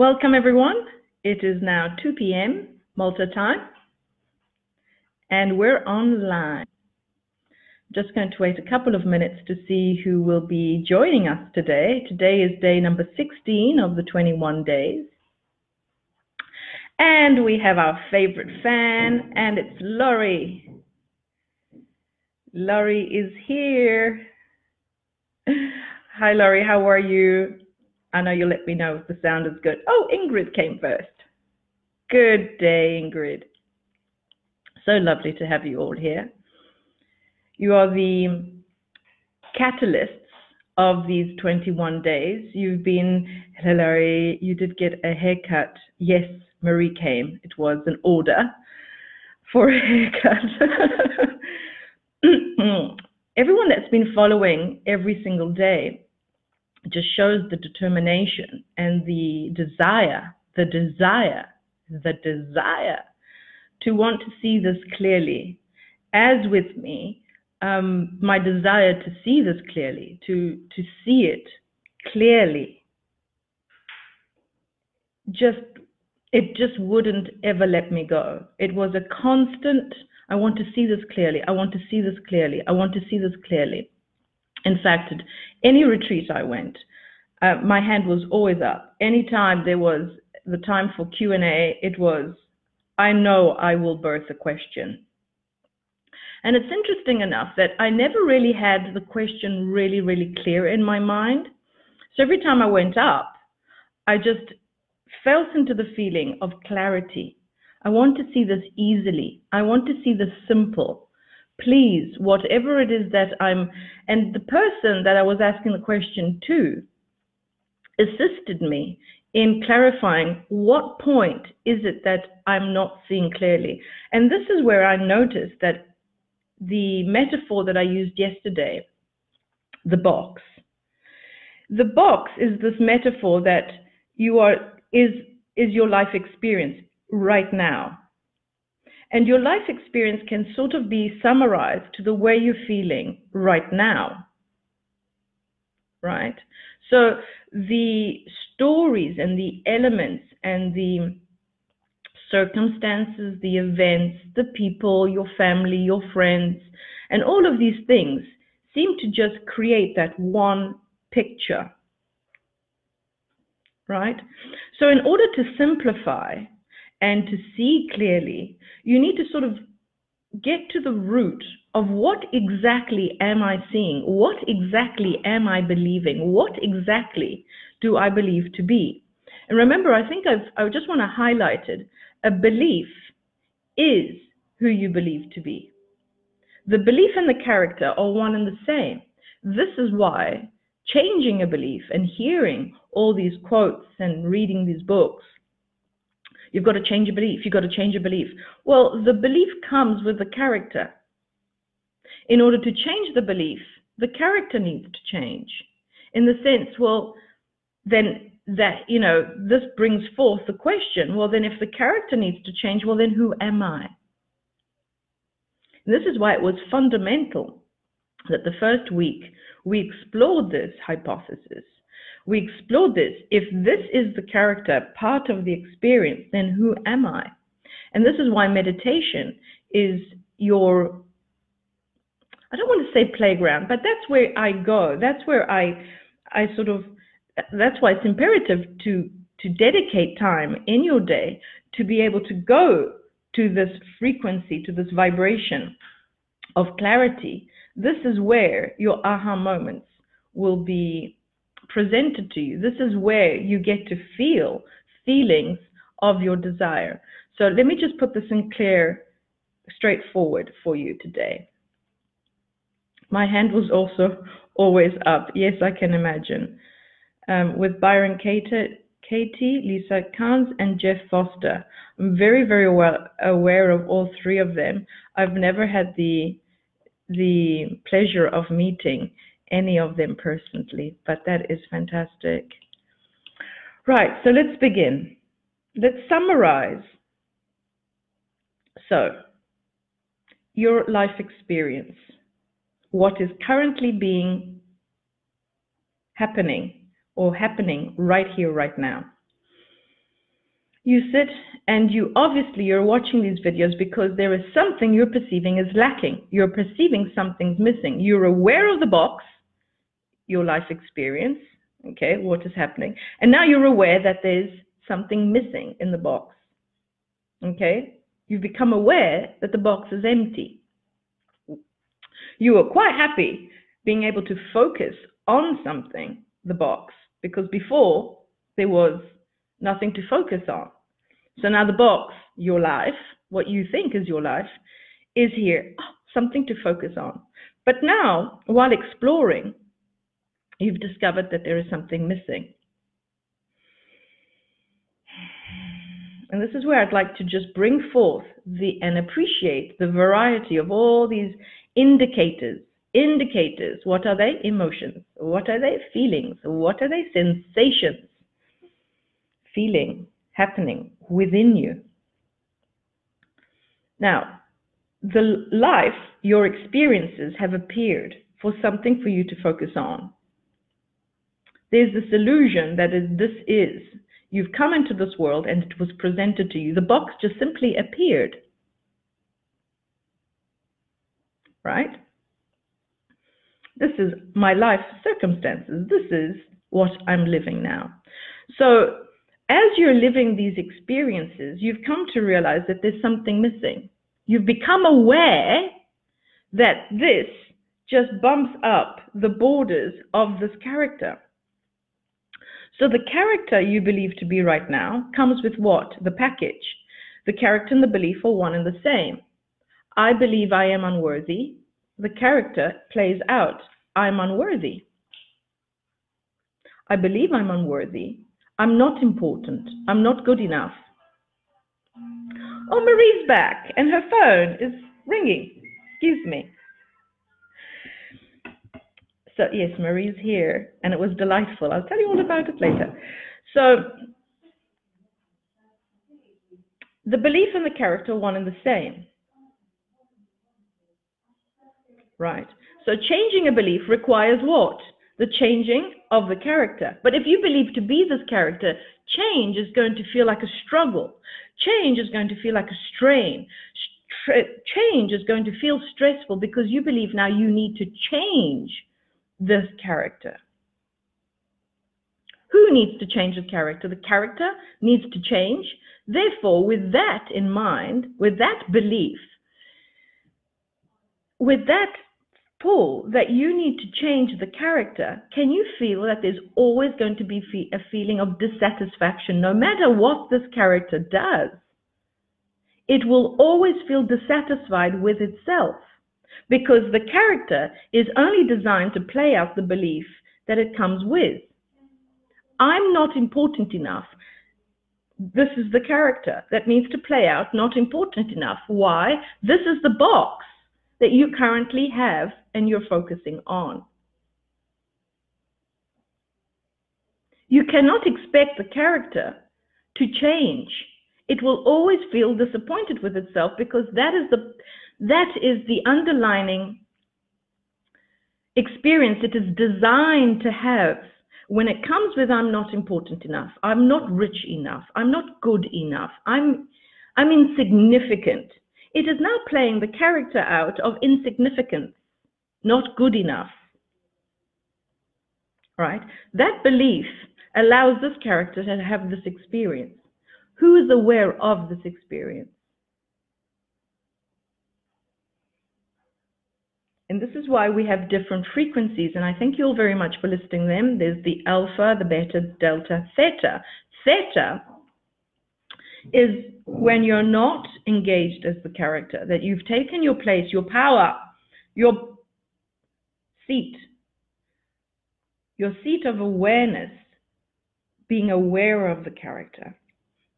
Welcome, everyone. It is now 2 p.m. Malta time, and we're online. Just going to wait a couple of minutes to see who will be joining us today. Today is day number 16 of the 21 days. And we have our favorite fan, and it's Laurie. Laurie is here. Hi, Laurie, how are you? I know you'll let me know if the sound is good. Oh, Ingrid came first. Good day, Ingrid. So lovely to have you all here. You are the catalysts of these 21 days. You've been, Hilary, you did get a haircut. Yes, Marie came. It was an order for a haircut. Everyone that's been following every single day just shows the determination and the desire, the desire, the desire to want to see this clearly. As with me, um, my desire to see this clearly, to, to see it clearly, just it just wouldn't ever let me go. It was a constant, I want to see this clearly, I want to see this clearly, I want to see this clearly. In fact, at any retreat I went, uh, my hand was always up. Anytime there was the time for Q&A, it was, I know I will birth a question. And it's interesting enough that I never really had the question really, really clear in my mind. So every time I went up, I just felt into the feeling of clarity. I want to see this easily. I want to see this simple please, whatever it is that I'm, and the person that I was asking the question to assisted me in clarifying what point is it that I'm not seeing clearly. And this is where I noticed that the metaphor that I used yesterday, the box, the box is this metaphor that you are, is, is your life experience right now. And your life experience can sort of be summarized to the way you're feeling right now. Right? So the stories and the elements and the circumstances, the events, the people, your family, your friends, and all of these things seem to just create that one picture. Right? So, in order to simplify and to see clearly, you need to sort of get to the root of what exactly am I seeing? What exactly am I believing? What exactly do I believe to be? And remember, I think I've, I just want to highlight it. A belief is who you believe to be. The belief and the character are one and the same. This is why changing a belief and hearing all these quotes and reading these books You've got to change your belief. You've got to change your belief. Well, the belief comes with the character. In order to change the belief, the character needs to change. In the sense, well, then that, you know, this brings forth the question, well, then if the character needs to change, well, then who am I? And this is why it was fundamental that the first week we explored this hypothesis we explored this. If this is the character, part of the experience, then who am I? And this is why meditation is your, I don't want to say playground, but that's where I go. That's where I, I sort of, that's why it's imperative to, to dedicate time in your day to be able to go to this frequency, to this vibration of clarity. This is where your aha moments will be presented to you. This is where you get to feel feelings of your desire. So let me just put this in clear, straightforward for you today. My hand was also always up. Yes, I can imagine. Um, with Byron Katie, Lisa Cairns, and Jeff Foster. I'm very, very well aware of all three of them. I've never had the the pleasure of meeting any of them personally, but that is fantastic. Right, so let's begin. Let's summarize. So, your life experience, what is currently being happening or happening right here, right now. you sit and you obviously you're watching these videos because there is something you're perceiving is lacking. You're perceiving something's missing. You're aware of the box, your life experience, okay, what is happening. And now you're aware that there's something missing in the box. Okay? You've become aware that the box is empty. You are quite happy being able to focus on something, the box, because before there was nothing to focus on. So now the box, your life, what you think is your life, is here, oh, something to focus on. But now, while exploring, you've discovered that there is something missing. And this is where I'd like to just bring forth the and appreciate the variety of all these indicators. Indicators, what are they? Emotions. What are they? Feelings. What are they? Sensations. Feeling happening within you. Now, the life, your experiences have appeared for something for you to focus on. There's this illusion that is, this is. You've come into this world and it was presented to you. The box just simply appeared. Right? This is my life circumstances. This is what I'm living now. So as you're living these experiences, you've come to realize that there's something missing. You've become aware that this just bumps up the borders of this character. So the character you believe to be right now comes with what? The package. The character and the belief are one and the same. I believe I am unworthy. The character plays out. I'm unworthy. I believe I'm unworthy. I'm not important. I'm not good enough. Oh, Marie's back and her phone is ringing. Excuse me. So, yes, Marie's here and it was delightful. I'll tell you all about it later. So, the belief and the character are one and the same. Right. So, changing a belief requires what? the changing of the character. But if you believe to be this character, change is going to feel like a struggle. Change is going to feel like a strain. change is going to feel stressful because you believe now you need to change this character. Who needs to change the character? The character needs to change. Therefore, with that in mind, with that belief, with that pull that you need to change the character, can you feel that there's always going to be a feeling of dissatisfaction no matter what this character does? It will always feel dissatisfied with itself because the character is only designed to play out the belief that it comes with. I'm not important enough. This is the character that needs to play out not important enough. Why? This is the box that you currently have and you're focusing on. You cannot expect the character to change. It will always feel disappointed with itself because that is the that is the underlining experience it is designed to have when it comes with I'm not important enough, I'm not rich enough, I'm not good enough, I'm I'm insignificant. It is now playing the character out of insignificance, not good enough. Right? That belief allows this character to have this experience. Who is aware of this experience? And this is why we have different frequencies, and I thank you all very much for listing them. There's the alpha, the beta, delta, theta. Theta is when you're not engaged as the character, that you've taken your place, your power, your seat, your seat of awareness, being aware of the character.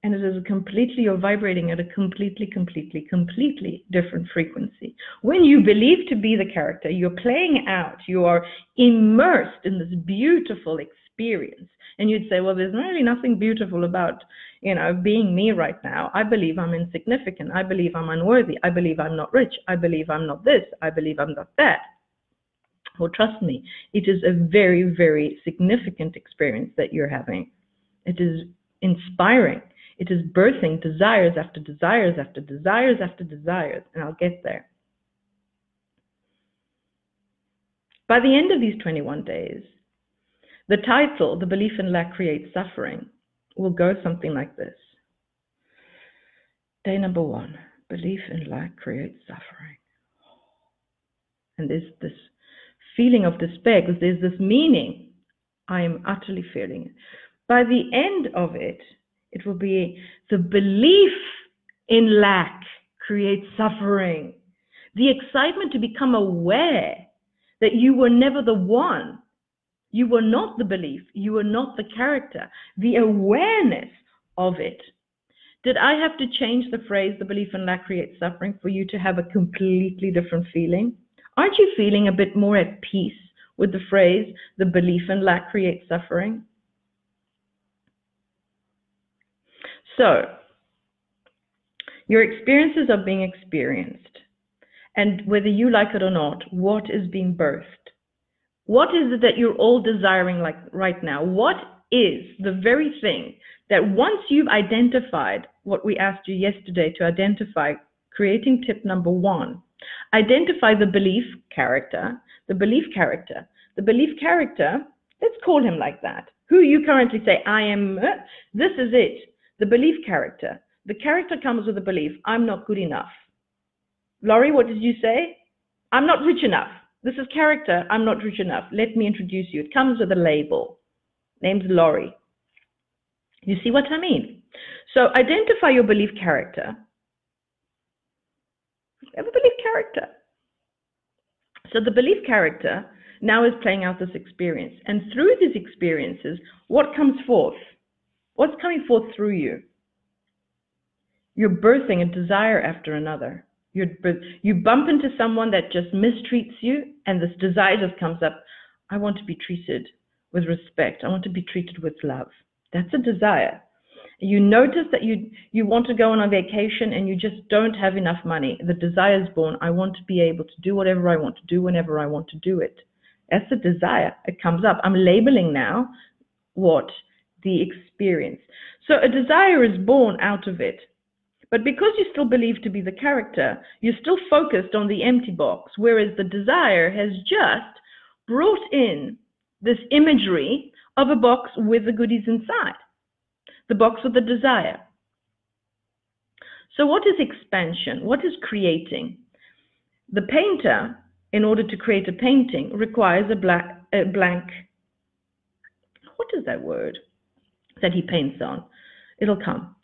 And it is completely, you're vibrating at a completely, completely, completely different frequency. When you believe to be the character, you're playing out, you are immersed in this beautiful experience. And you'd say, well, there's really nothing beautiful about you know, being me right now, I believe I'm insignificant. I believe I'm unworthy. I believe I'm not rich. I believe I'm not this. I believe I'm not that. Well, trust me, it is a very, very significant experience that you're having. It is inspiring. It is birthing desires after desires after desires after desires, and I'll get there. By the end of these 21 days, the title, The Belief in Lack Creates Suffering, will go something like this. Day number one, belief in lack creates suffering. And there's this feeling of despair because there's this meaning. I am utterly feeling it. By the end of it, it will be the belief in lack creates suffering. The excitement to become aware that you were never the one. You were not the belief. You were not the character. The awareness of it. Did I have to change the phrase, the belief in lack creates suffering, for you to have a completely different feeling? Aren't you feeling a bit more at peace with the phrase, the belief in lack creates suffering? So, your experiences are being experienced. And whether you like it or not, what is being birthed? What is it that you're all desiring like right now? What is the very thing that once you've identified what we asked you yesterday to identify, creating tip number one, identify the belief character, the belief character, the belief character, let's call him like that. Who you currently say, I am, uh, this is it, the belief character. The character comes with a belief, I'm not good enough. Laurie, what did you say? I'm not rich enough. This is character. I'm not rich enough. Let me introduce you. It comes with a label. Name's Laurie. You see what I mean? So identify your belief character. Have a belief character. So the belief character now is playing out this experience. And through these experiences, what comes forth? What's coming forth through you? You're birthing a desire after another. You you bump into someone that just mistreats you, and this desire just comes up. I want to be treated with respect. I want to be treated with love. That's a desire. You notice that you you want to go on a vacation and you just don't have enough money. The desire is born. I want to be able to do whatever I want to do whenever I want to do it. That's the desire. It comes up. I'm labeling now what the experience. So a desire is born out of it. But because you still believe to be the character, you're still focused on the empty box, whereas the desire has just brought in this imagery of a box with the goodies inside, the box with the desire. So, what is expansion? What is creating? The painter, in order to create a painting, requires a, black, a blank. What is that word that he paints on? It'll come.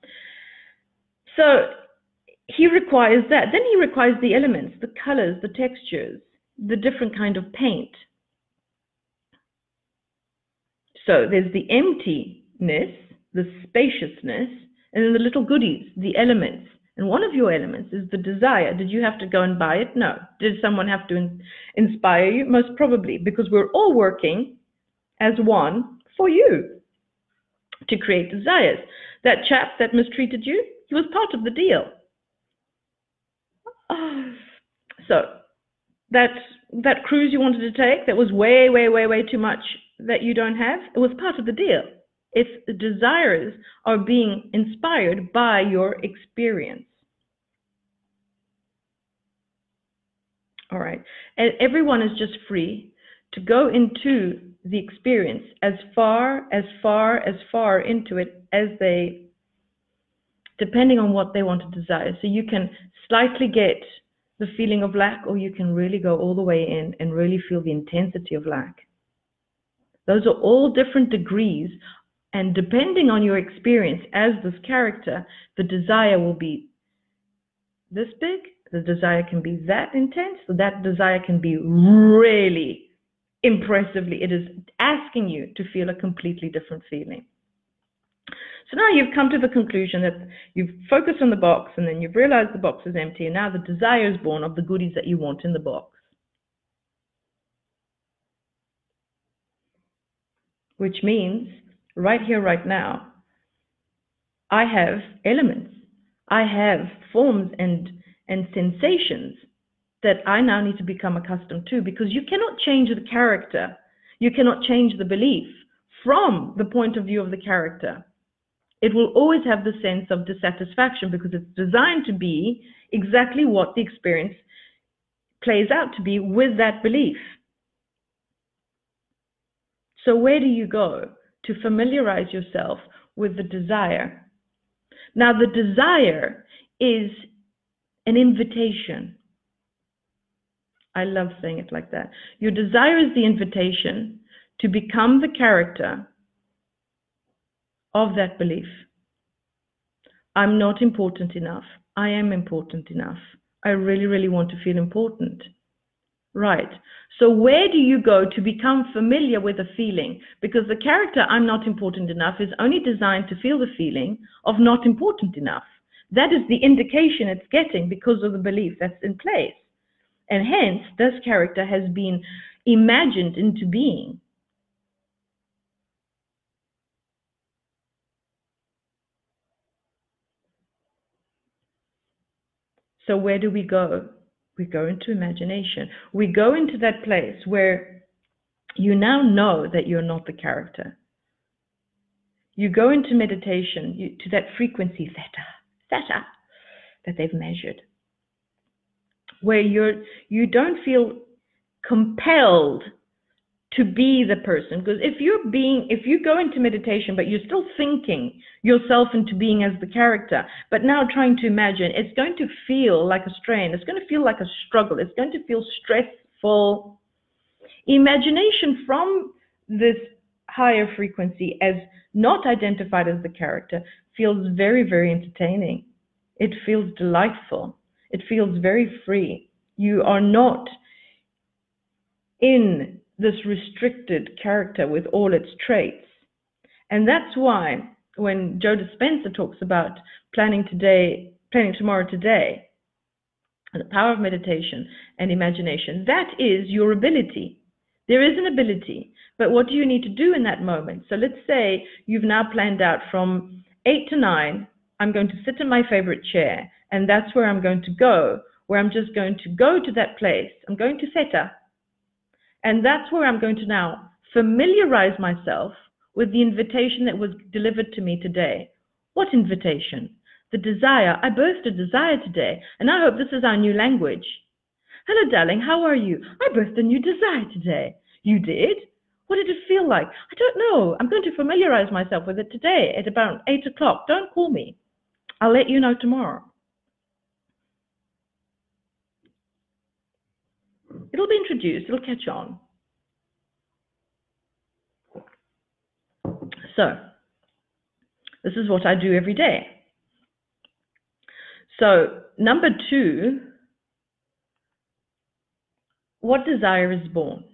So he requires that. Then he requires the elements, the colors, the textures, the different kind of paint. So there's the emptiness, the spaciousness, and then the little goodies, the elements. And one of your elements is the desire. Did you have to go and buy it? No. Did someone have to in inspire you? Most probably, because we're all working as one for you to create desires. That chap that mistreated you, he was part of the deal. Ah. So that that cruise you wanted to take that was way, way, way, way too much that you don't have, it was part of the deal. Its desires are being inspired by your experience. All right. And everyone is just free to go into the experience as far, as far, as far into it as they depending on what they want to desire. So you can slightly get the feeling of lack, or you can really go all the way in and really feel the intensity of lack. Those are all different degrees, and depending on your experience as this character, the desire will be this big, the desire can be that intense, that desire can be really impressively, it is asking you to feel a completely different feeling. So now you've come to the conclusion that you've focused on the box and then you've realized the box is empty and now the desire is born of the goodies that you want in the box. Which means right here, right now, I have elements. I have forms and, and sensations that I now need to become accustomed to because you cannot change the character. You cannot change the belief from the point of view of the character. it will always have the sense of dissatisfaction because it's designed to be exactly what the experience plays out to be with that belief. So, where do you go to familiarize yourself with the desire? Now, the desire is an invitation. I love saying it like that. Your desire is the invitation to become the character of that belief. I'm not important enough. I am important enough. I really, really want to feel important. Right. So where do you go to become familiar with a feeling? Because the character I'm not important enough is only designed to feel the feeling of not important enough. That is the indication it's getting because of the belief that's in place. And hence, this character has been imagined into being. So where do we go? We go into imagination. We go into that place where you now know that you're not the character. You go into meditation you, to that frequency theta, theta that they've measured, where you're you don't feel compelled to be the person. Because if you're being if you go into meditation but you're still thinking yourself into being as the character but now trying to imagine it's going to feel like a strain. It's going to feel like a struggle. It's going to feel stressful. Imagination from this higher frequency as not identified as the character feels very very entertaining. It feels delightful it feels very free you are not in this restricted character with all its traits. And that's why when Joe Dispenza talks about planning today, planning tomorrow today, the power of meditation and imagination, that is your ability. There is an ability, but what do you need to do in that moment? So let's say you've now planned out from eight to nine, I'm going to sit in my favorite chair, and that's where I'm going to go, where I'm just going to go to that place. I'm going to theta, and that's where I'm going to now familiarize myself with the invitation that was delivered to me today. What invitation? The desire. I birthed a desire today, and I hope this is our new language. Hello, darling, how are you? I birthed a new desire today. You did? What did it feel like? I don't know. I'm going to familiarize myself with it today at about 8 o'clock. Don't call me. I'll let you know tomorrow. It'll be introduced, it'll catch on. So, this is what I do every day. So, number two, what desire is born?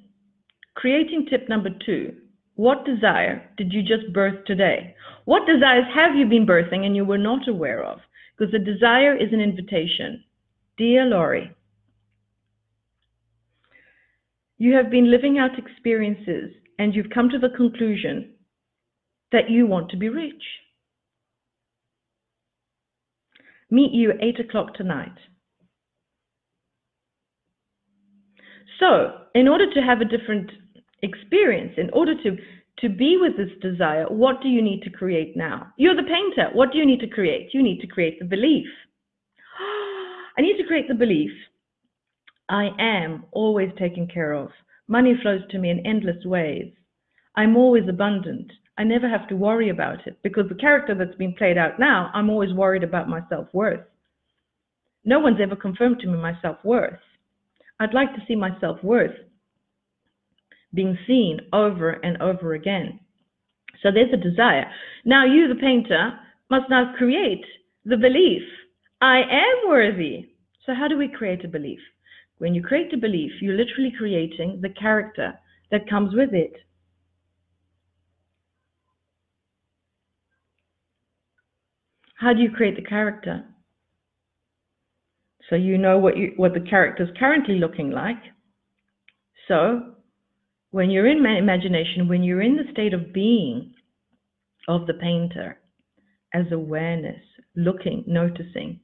Creating tip number two. What desire did you just birth today? What desires have you been birthing and you were not aware of? Because the desire is an invitation. Dear Laurie, you have been living out experiences and you've come to the conclusion that you want to be rich. Meet you at 8 o'clock tonight. So, in order to have a different experience, in order to, to be with this desire, what do you need to create now? You're the painter. What do you need to create? You need to create the belief. I need to create the belief I am always taken care of. Money flows to me in endless ways. I'm always abundant. I never have to worry about it because the character that's been played out now, I'm always worried about my self worth. No one's ever confirmed to me my self worth. I'd like to see my self worth being seen over and over again. So there's a desire. Now, you, the painter, must now create the belief I am worthy. So, how do we create a belief? When you create a belief, you're literally creating the character that comes with it. How do you create the character? So you know what you what the character is currently looking like. So when you're in imagination, when you're in the state of being of the painter, as awareness, looking, noticing,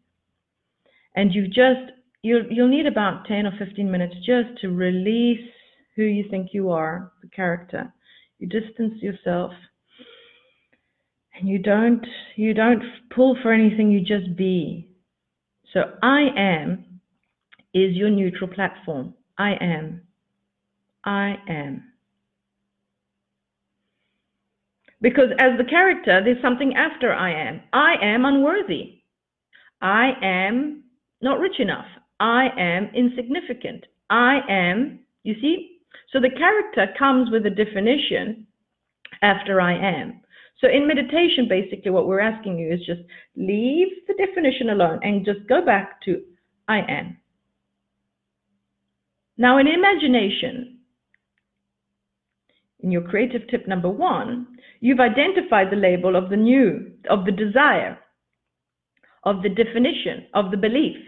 and you've just you'll you'll need about 10 or 15 minutes just to release who you think you are, the character. You distance yourself. And you don't you don't pull for anything, you just be. So I am is your neutral platform. I am. I am. Because as the character, there's something after I am. I am unworthy. I am not rich enough. I am insignificant. I am, you see? So the character comes with a definition after I am. So in meditation, basically, what we're asking you is just leave the definition alone and just go back to I am. Now, in imagination, in your creative tip number one, you've identified the label of the new, of the desire, of the definition, of the belief.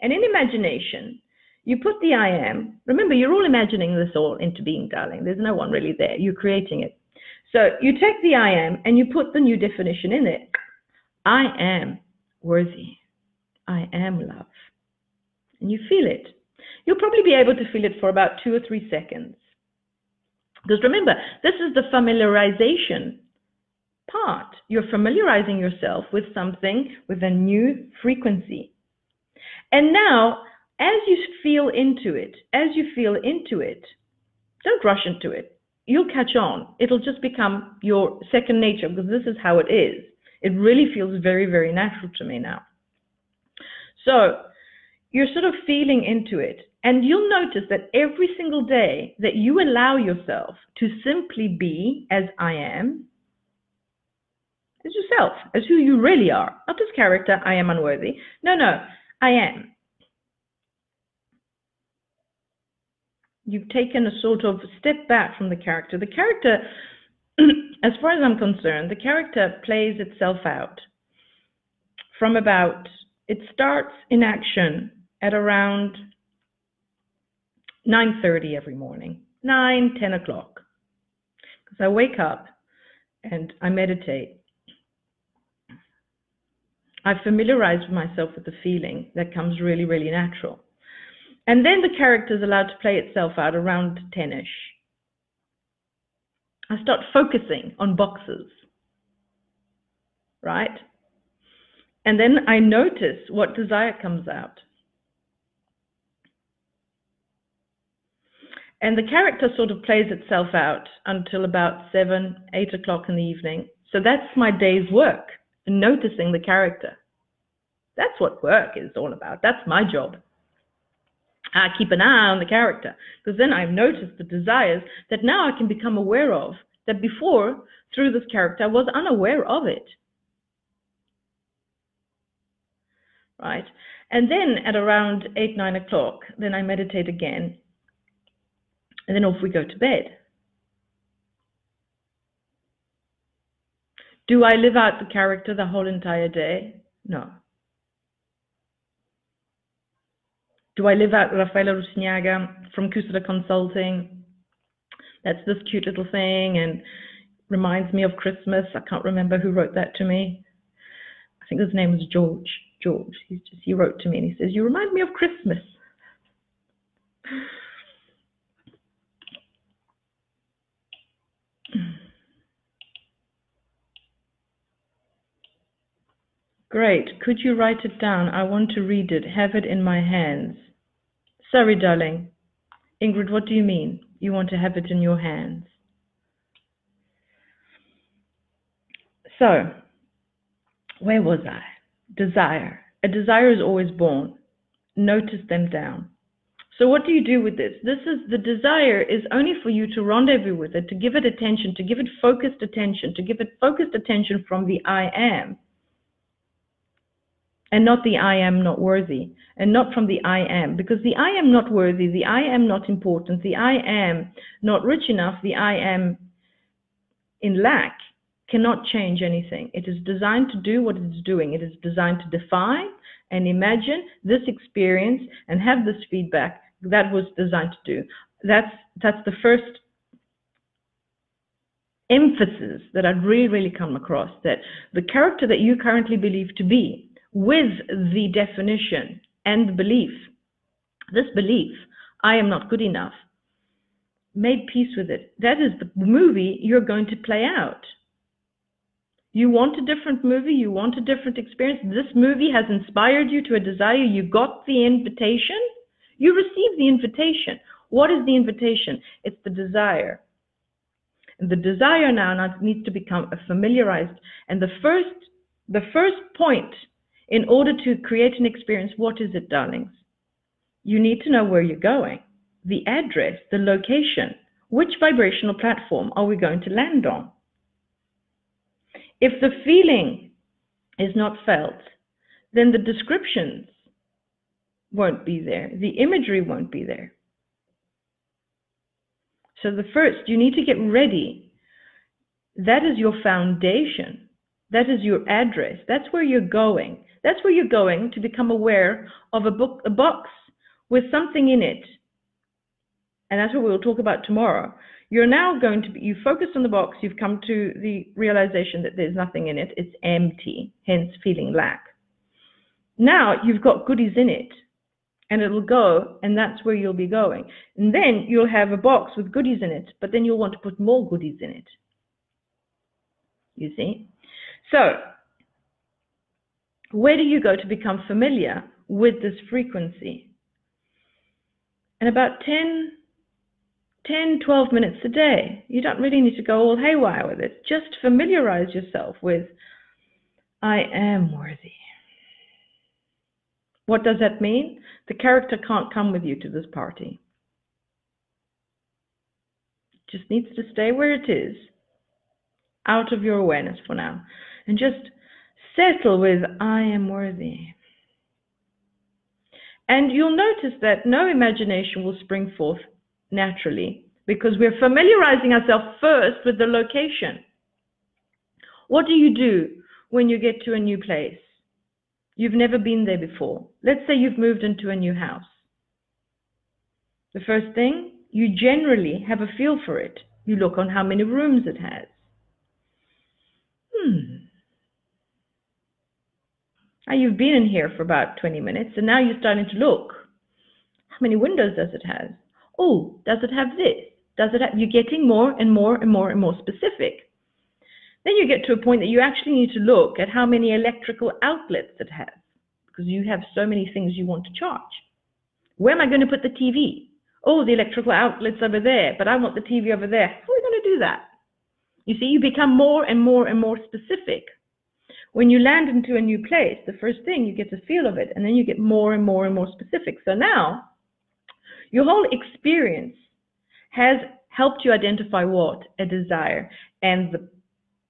And in imagination, you put the I am. Remember, you're all imagining this all into being, darling. There's no one really there. You're creating it. So you take the I am and you put the new definition in it. I am worthy. I am love. And you feel it. You'll probably be able to feel it for about two or three seconds. Because remember, this is the familiarization part. You're familiarizing yourself with something with a new frequency. And now, as you feel into it, as you feel into it, don't rush into it. You'll catch on. It'll just become your second nature because this is how it is. It really feels very, very natural to me now. So you're sort of feeling into it. And you'll notice that every single day that you allow yourself to simply be as I am, as yourself, as who you really are, not as character, I am unworthy. No, no, I am. You've taken a sort of step back from the character. The character, as far as I'm concerned, the character plays itself out from about, it starts in action at around 9.30 every morning, 9, 10 o'clock. Because I wake up and I meditate. I familiarize myself with the feeling that comes really, really natural. And then the character is allowed to play itself out around 10ish. I start focusing on boxes, right? And then I notice what desire comes out. And the character sort of plays itself out until about seven, eight o'clock in the evening. So that's my day's work, noticing the character. That's what work is all about. That's my job. I keep an eye on the character because then I've noticed the desires that now I can become aware of that before, through this character, I was unaware of it. Right? And then at around 8, 9 o'clock, then I meditate again and then off we go to bed. Do I live out the character the whole entire day? No. Do I live out Rafaela Rusinaga from Kusada Consulting? That's this cute little thing and reminds me of Christmas. I can't remember who wrote that to me. I think his name was George. George. He just he wrote to me and he says, "You remind me of Christmas." Great. Could you write it down? I want to read it, have it in my hands. Sorry, darling. Ingrid, what do you mean? You want to have it in your hands? So, where was I? Desire. A desire is always born. Notice them down. So what do you do with this? This is the desire is only for you to rendezvous with it, to give it attention, to give it focused attention, to give it focused attention from the I am and not the I am not worthy, and not from the I am, because the I am not worthy, the I am not important, the I am not rich enough, the I am in lack cannot change anything. It is designed to do what it is doing. It is designed to define and imagine this experience and have this feedback that was designed to do. That's that's the first emphasis that I'd really, really come across that the character that you currently believe to be with the definition and belief, this belief, I am not good enough, made peace with it. That is the movie you're going to play out. You want a different movie, you want a different experience. This movie has inspired you to a desire. You got the invitation, you received the invitation. What is the invitation? It's the desire. And the desire now needs to become familiarized. And the first, the first point in order to create an experience, what is it, darlings? You need to know where you're going, the address, the location. Which vibrational platform are we going to land on? If the feeling is not felt, then the descriptions won't be there, the imagery won't be there. So, the first, you need to get ready. That is your foundation. That is your address. That's where you're going. That's where you're going to become aware of a book, a box with something in it. And that's what we'll talk about tomorrow. You're now going to be, you focus on the box, you've come to the realization that there's nothing in it, it's empty, hence feeling lack. Now you've got goodies in it, and it'll go, and that's where you'll be going. And then you'll have a box with goodies in it, but then you'll want to put more goodies in it. You see? So, where do you go to become familiar with this frequency? And about 10, 10, 12 minutes a day. You don't really need to go all haywire with it. Just familiarize yourself with, I am worthy. What does that mean? The character can't come with you to this party. It just needs to stay where it is, out of your awareness for now. And just settle with, I am worthy. And you'll notice that no imagination will spring forth naturally because we're familiarizing ourselves first with the location. What do you do when you get to a new place? You've never been there before. Let's say you've moved into a new house. The first thing, you generally have a feel for it. You look on how many rooms it has. Hmm. Now you've been in here for about 20 minutes and now you're starting to look. How many windows does it have? Oh, does it have this? Does it have, you're getting more and more and more and more specific. Then you get to a point that you actually need to look at how many electrical outlets it has because you have so many things you want to charge. Where am I going to put the TV? Oh, the electrical outlet's over there, but I want the TV over there. How are we going to do that? You see, you become more and more and more specific. When you land into a new place, the first thing you get a feel of it, and then you get more and more and more specific. So now your whole experience has helped you identify what? A desire. And the,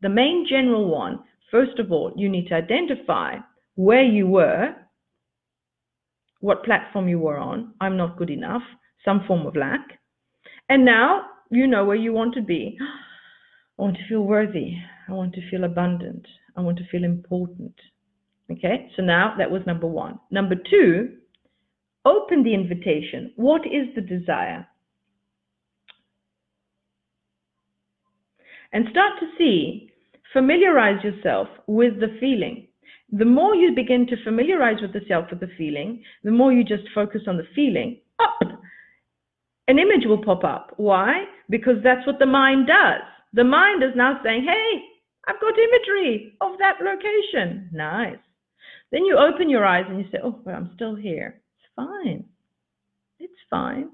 the main general one, first of all, you need to identify where you were, what platform you were on. I'm not good enough, some form of lack. And now you know where you want to be. I want to feel worthy. I want to feel abundant. I want to feel important. Okay, so now that was number one. Number two, Open the invitation. What is the desire? And start to see, familiarize yourself with the feeling. The more you begin to familiarize with yourself with the feeling, the more you just focus on the feeling, up, an image will pop up. Why? Because that's what the mind does. The mind is now saying, hey, I've got imagery of that location. Nice. Then you open your eyes and you say, oh, well, I'm still here It's fine. It's fine.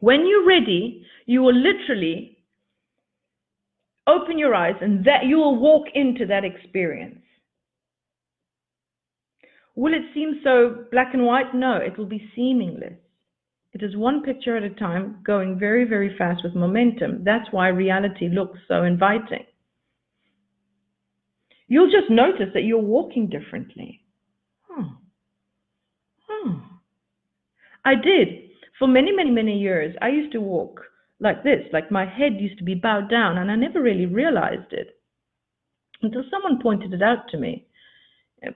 When you're ready, you will literally open your eyes and that you will walk into that experience. Will it seem so black and white? No, it will be seamless. It is one picture at a time, going very, very fast with momentum. That's why reality looks so inviting. You'll just notice that you're walking differently. Huh. Hmm. I did. For many, many, many years, I used to walk like this, like my head used to be bowed down, and I never really realized it until someone pointed it out to me.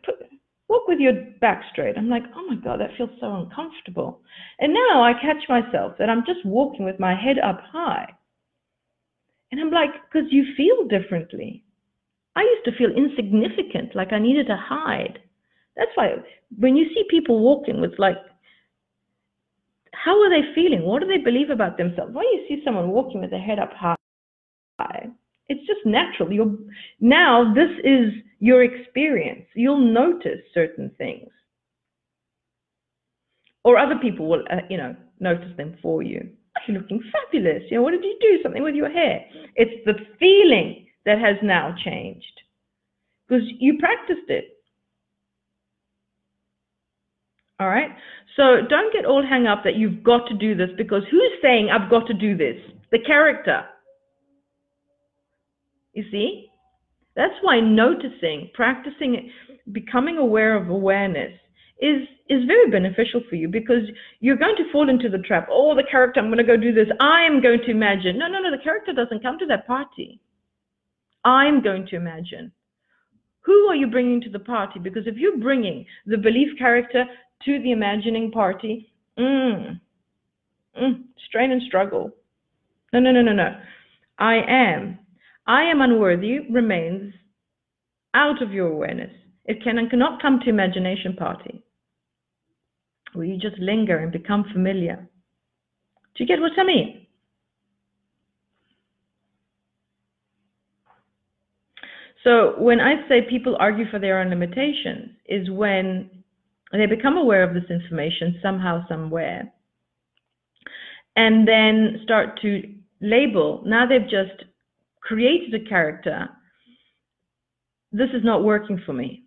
Put, walk with your back straight. I'm like, oh my God, that feels so uncomfortable. And now I catch myself that I'm just walking with my head up high. And I'm like, because you feel differently. I used to feel insignificant, like I needed to hide. That's why when you see people walking with like, how are they feeling? What do they believe about themselves? When you see someone walking with their head up high, it's just just natural. You're, now this is your experience. You'll notice certain things. Or other people will, uh, you know, notice them for you. You're looking fabulous. You know, what did you do? Something with your hair. It's the feeling that has now changed because you practiced it. All right. So don't get all hung up that you've got to do this because who's saying I've got to do this? The character. You see? That's why noticing, practicing, becoming aware of awareness is is very beneficial for you because you're going to fall into the trap. Oh, the character, I'm going to go do this. I am going to imagine. No, no, no, the character doesn't come to that party. I'm going to imagine. Who are you bringing to the party? Because if you're bringing the belief character to the imagining party, mm, mm, strain and struggle. No, no, no, no, no. I am. I am unworthy remains out of your awareness. It can and cannot come to imagination party. Will you just linger and become familiar? Do you get what I mean? So when I say people argue for their own limitations is when they become aware of this information somehow, somewhere, and then start to label. Now they've just created a character. This is not working for me.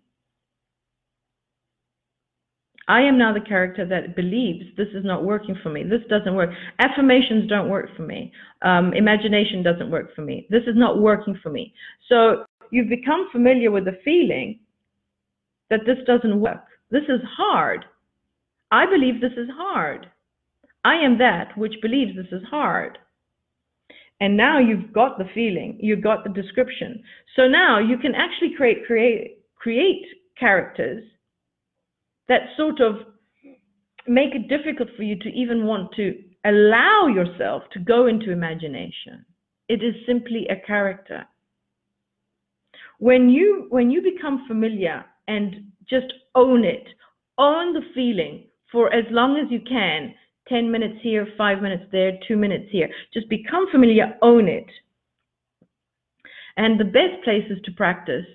I am now the character that believes this is not working for me. This doesn't work. Affirmations don't work for me. Um, imagination doesn't work for me. This is not working for me. So you've become familiar with the feeling that this doesn't work. This is hard. I believe this is hard. I am that which believes this is hard. And now you've got the feeling, you've got the description. So now you can actually create create create characters that sort of make it difficult for you to even want to allow yourself to go into imagination. It is simply a character. When you when you become familiar and just own it, own the feeling for as long as you can, 10 minutes here, 5 minutes there, 2 minutes here. Just become familiar, own it. And the best places to practice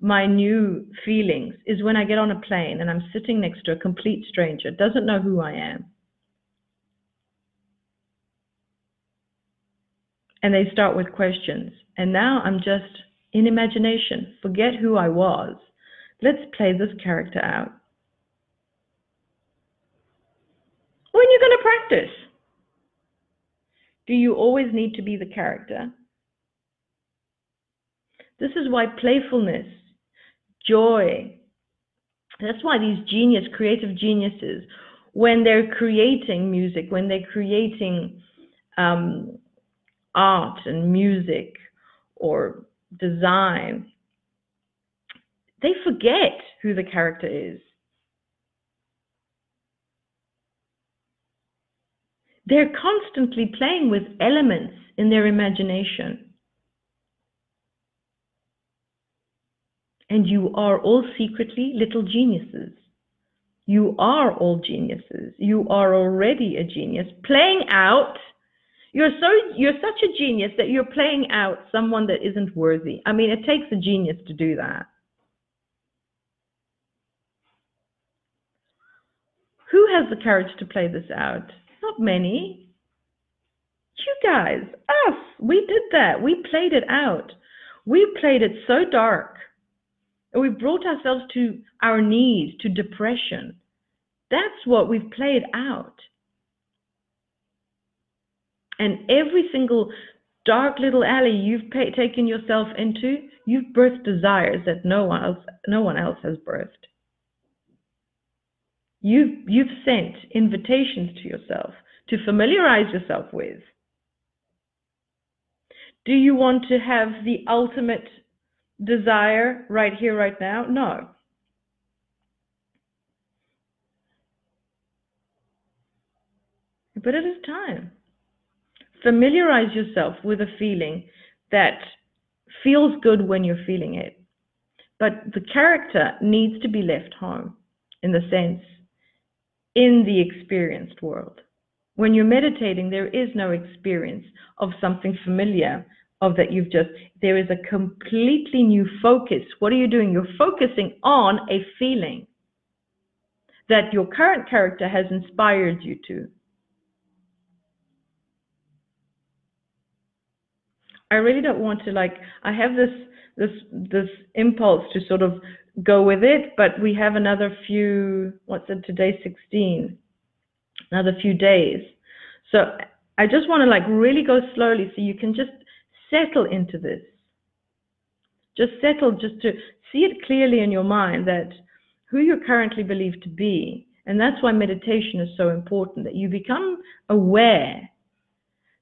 my new feelings is when I get on a plane and I'm sitting next to a complete stranger, doesn't know who I am. And they start with questions. And now I'm just in imagination, forget who I was. Let's play this character out. When are you're going to practice, do you always need to be the character? This is why playfulness joy. That's why these genius, creative geniuses, when they're creating music, when they're creating um, art and music or design, they forget who the character is. They're constantly playing with elements in their imagination. And you are all secretly little geniuses. You are all geniuses. You are already a genius. Playing out, you're so you're such a genius that you're playing out someone that isn't worthy. I mean, it takes a genius to do that. Who has the courage to play this out? Not many. You guys, us, we did that. We played it out. We played it so dark And we brought ourselves to our knees, to depression. That's what we've played out. And every single dark little alley you've taken yourself into, you've birthed desires that no one else, no one else has birthed. You've, you've sent invitations to yourself to familiarize yourself with. Do you want to have the ultimate desire right here, right now? No. But it is time. Familiarize yourself with a feeling that feels good when you're feeling it. But the character needs to be left home in the sense in the experienced world. When you're meditating, there is no experience of something familiar of that you've just, there is a completely new focus. What are you doing? You're focusing on a feeling that your current character has inspired you to. I really don't want to like I have this this this impulse to sort of go with it, but we have another few what's it today 16 another few days. So I just want to like really go slowly so you can just settle into this. Just settle just to see it clearly in your mind that who you're currently believe to be. And that's why meditation is so important that you become aware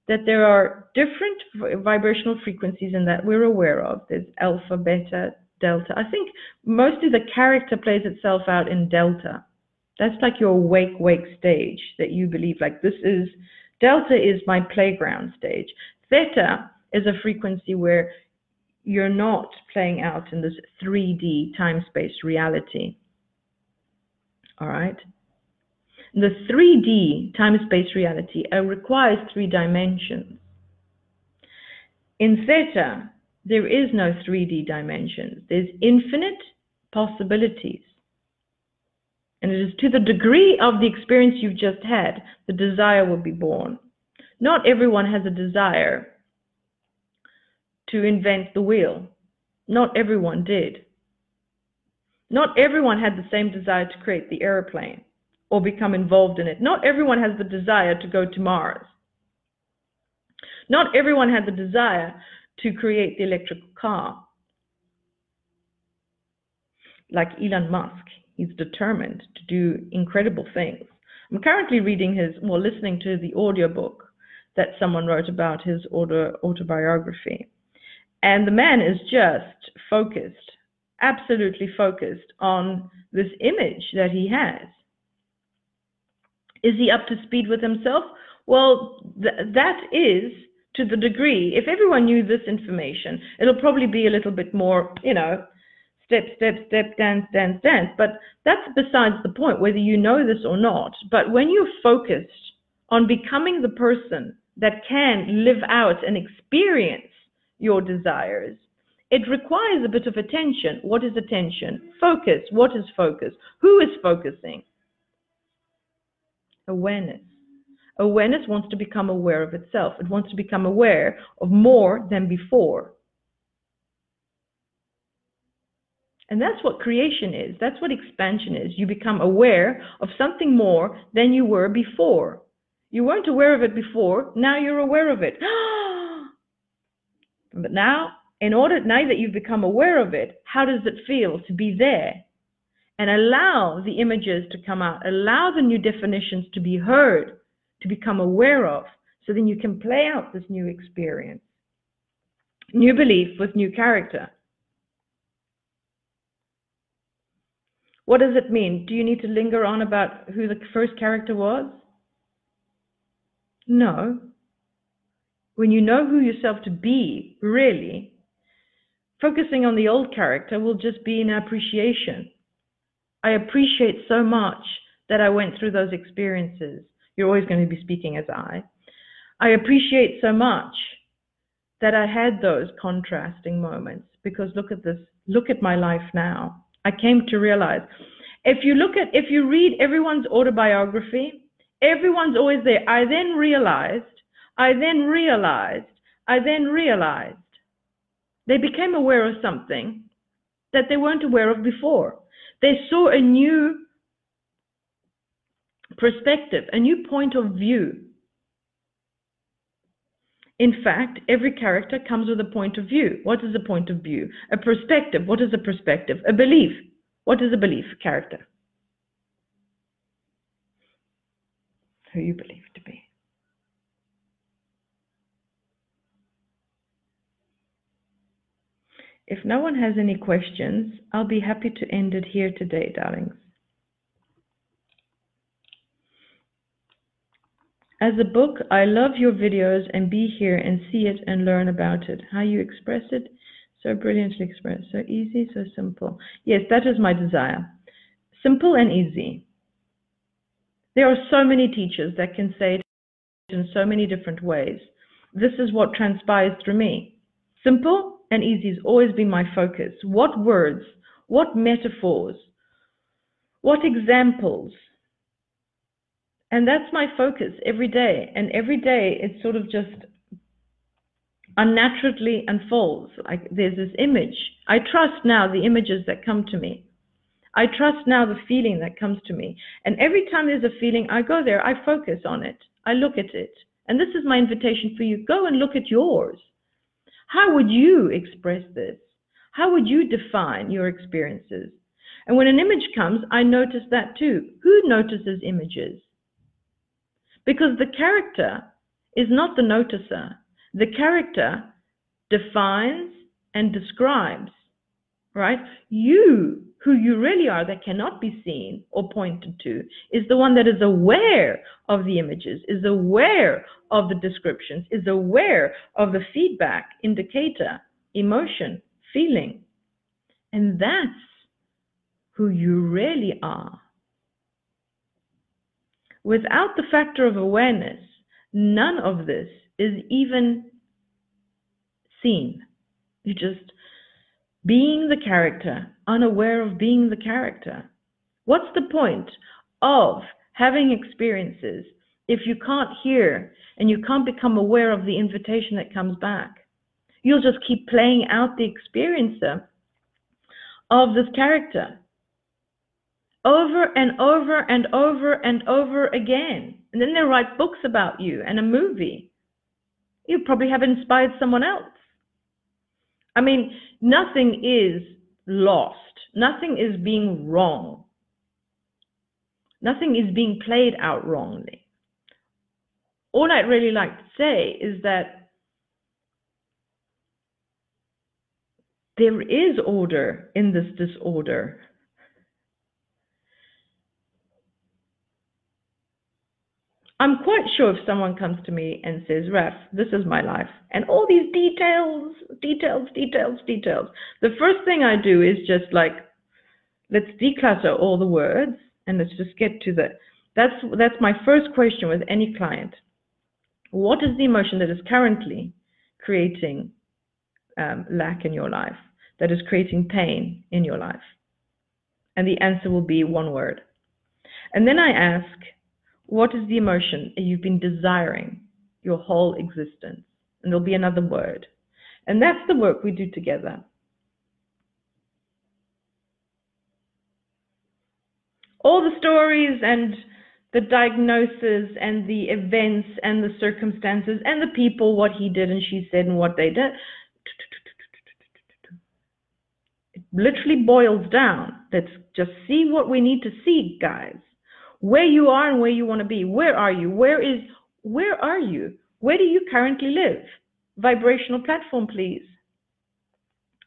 that there are different vibrational frequencies and that we're aware of. There's alpha, beta, delta. I think mostly the character plays itself out in delta. That's like your wake wake stage that you believe like this is delta is my playground stage. Theta is a frequency where you're not playing out in this 3D time space reality. All right. The 3D time-space reality uh, requires three dimensions. In theta, there is no 3D dimensions. There's infinite possibilities. And it is to the degree of the experience you've just had, the desire will be born. Not everyone has a desire to invent the wheel. Not everyone did. Not everyone had the same desire to create the airplane or become involved in it. Not everyone has the desire to go to Mars. Not everyone had the desire to create the electric car. Like Elon Musk, he's determined to do incredible things. I'm currently reading his, well, listening to the audiobook that someone wrote about his auto, autobiography. And the man is just focused, absolutely focused on this image that he has. Is he up to speed with himself? Well, th that is to the degree. If everyone knew this information, it'll probably be a little bit more, you know, step, step, step, dance, dance, dance. But that's besides the point, whether you know this or not. But when you're focused on becoming the person that can live out and experience your desires, it requires a bit of attention. What is attention? Focus. What is focus? Who is focusing? Awareness. Awareness wants to become aware of itself. It wants to become aware of more than before. And that's what creation is. That's what expansion is. You become aware of something more than you were before. You weren't aware of it before. Now you're aware of it. but now, in order, now that you've become aware of it, how does it feel to be there? And allow the images to come out, allow the new definitions to be heard, to become aware of, so then you can play out this new experience. New belief with new character. What does it mean? Do you need to linger on about who the first character was? No. When you know who yourself to be, really, focusing on the old character will just be an appreciation I appreciate so much that I went through those experiences. You're always going to be speaking as I. I appreciate so much that I had those contrasting moments because look at this, look at my life now. I came to realize if you look at, if you read everyone's autobiography, everyone's always there. I then realized, I then realized, I then realized. They became aware of something that they weren't aware of before. They saw a new perspective, a new point of view. In fact, every character comes with a point of view. What is a point of view? A perspective. What is a perspective? A belief. What is a belief? Character. Who you believe to be. If no one has any questions, I'll be happy to end it here today, darlings. As a book, I love your videos and be here and see it and learn about it. How you express it, so brilliantly expressed, so easy, so simple. Yes, that is my desire. Simple and easy. There are so many teachers that can say it in so many different ways. This is what transpires through me. Simple and easy has always been my focus. What words, what metaphors, what examples? And that's my focus every day. And every day it sort of just unnaturally unfolds. Like there's this image. I trust now the images that come to me. I trust now the feeling that comes to me. And every time there's a feeling, I go there, I focus on it, I look at it. And this is my invitation for you. Go and look at yours. How would you express this? How would you define your experiences? And when an image comes, I notice that too. Who notices images? Because the character is not the noticer. The character defines and describes, right? You who you really are that cannot be seen or pointed to is the one that is aware of the images, is aware of the descriptions, is aware of the feedback, indicator, emotion, feeling. And that's who you really are. Without the factor of awareness, none of this is even seen. You just being the character, unaware of being the character. What's the point of having experiences if you can't hear and you can't become aware of the invitation that comes back? You'll just keep playing out the experiencer of this character over and over and over and over again. And then they write books about you and a movie. You probably have inspired someone else. I mean, nothing is lost. Nothing is being wrong. Nothing is being played out wrongly. All I'd really like to say is that there is order in this disorder. I'm quite sure if someone comes to me and says, Raf, this is my life, and all these details, details, details, details, the first thing I do is just like, let's declutter all the words and let's just get to the, that's, that's my first question with any client. What is the emotion that is currently creating um, lack in your life, that is creating pain in your life? And the answer will be one word. And then I ask, what is the emotion you've been desiring your whole existence? And there'll be another word. And that's the work we do together. All the stories and the diagnosis and the events and the circumstances and the people, what he did and she said and what they did. It literally boils down. Let's just see what we need to see, guys where you are and where you want to be. Where are you? Where is where are you? Where do you currently live? Vibrational platform, please.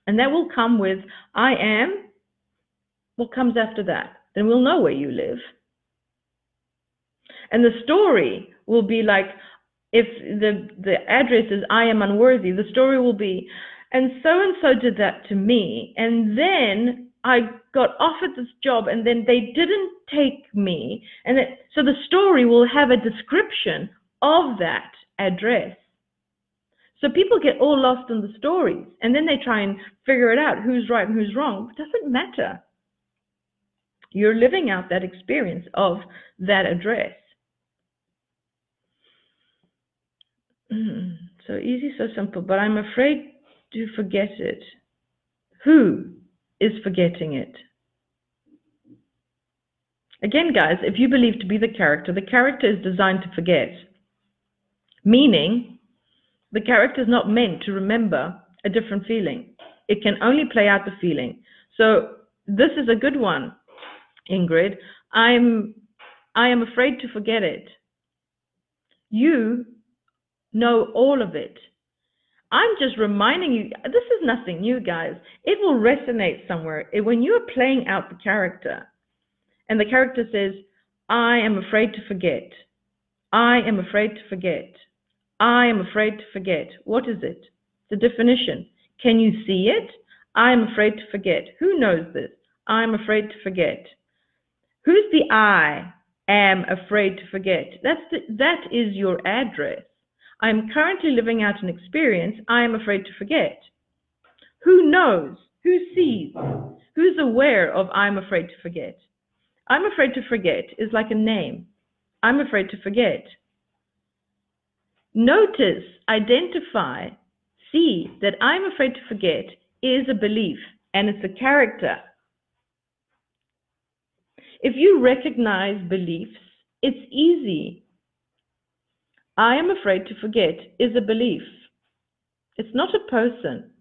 And that will come with I am. What comes after that? Then we'll know where you live. And the story will be like if the the address is I am unworthy, the story will be and so and so did that to me and then I got offered this job and then they didn't take me. And it, so the story will have a description of that address. So people get all lost in the stories and then they try and figure it out who's right and who's wrong. It doesn't matter. You're living out that experience of that address. So easy, so simple, but I'm afraid to forget it. Who is forgetting it. Again, guys, if you believe to be the character, the character is designed to forget, meaning the character is not meant to remember a different feeling. It can only play out the feeling. So this is a good one, Ingrid. I'm I am afraid to forget it. You know all of it. I'm just reminding you, this is nothing new, guys. It will resonate somewhere. When you're playing out the character, and the character says, I am afraid to forget. I am afraid to forget. I am afraid to forget. What is it? The definition. Can you see it? I am afraid to forget. Who knows this? I am afraid to forget. Who's the I am afraid to forget? That's the, that is your address. I am currently living out an experience I am afraid to forget. Who knows? Who sees? Who's aware of I'm afraid to forget? I'm afraid to forget is like a name. I'm afraid to forget. Notice, identify, see that I'm afraid to forget is a belief and it's a character. If you recognize beliefs, it's easy. I am afraid to forget is a belief. It's not a person.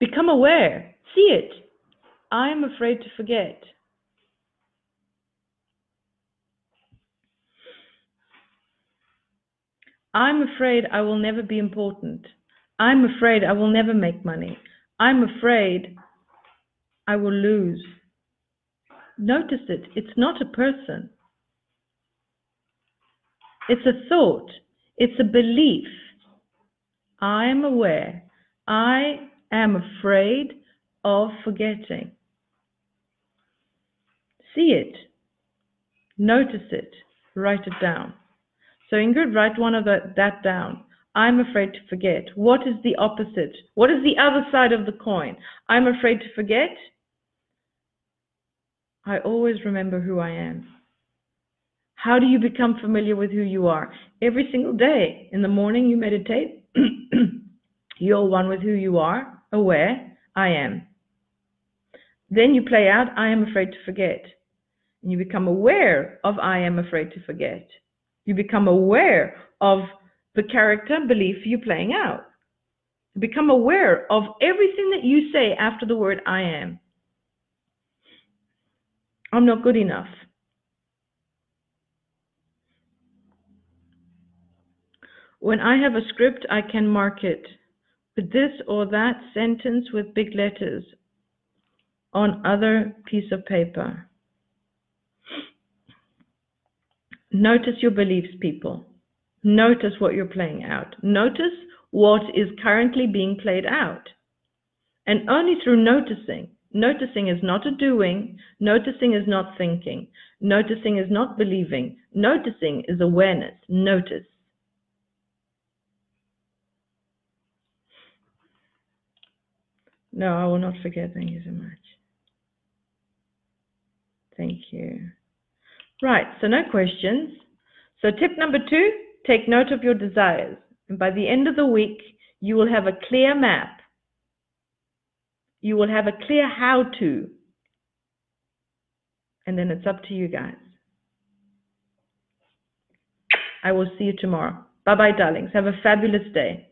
Become aware. See it. I am afraid to forget. I'm afraid I will never be important. I'm afraid I will never make money. I'm afraid I will lose. Notice it. It's not a person. It's a thought. It's a belief. I am aware. I am afraid of forgetting. See it. Notice it. Write it down. So Ingrid, write one of the, that down. I'm afraid to forget. What is the opposite? What is the other side of the coin? I'm afraid to forget. I always remember who I am. How do you become familiar with who you are? Every single day. In the morning, you meditate. You're one with who you are, aware, I am. Then you play out, I am afraid to forget. And you become aware of I am afraid to forget. You become aware of the character belief you're playing out. Become aware of everything that you say after the word I am. I'm not good enough. When I have a script, I can mark it with this or that sentence with big letters on other piece of paper. Notice your beliefs, people. Notice what you're playing out. Notice what is currently being played out. And only through noticing, noticing is not a doing, noticing is not thinking, noticing is not believing, noticing is awareness. Notice. No, I will not forget. Thank you so much. Thank you. Right, so no questions. So tip number two, take note of your desires. And by the end of the week, you will have a clear map. You will have a clear how to. And then it's up to you guys. I will see you tomorrow. Bye bye, darlings. Have a fabulous day.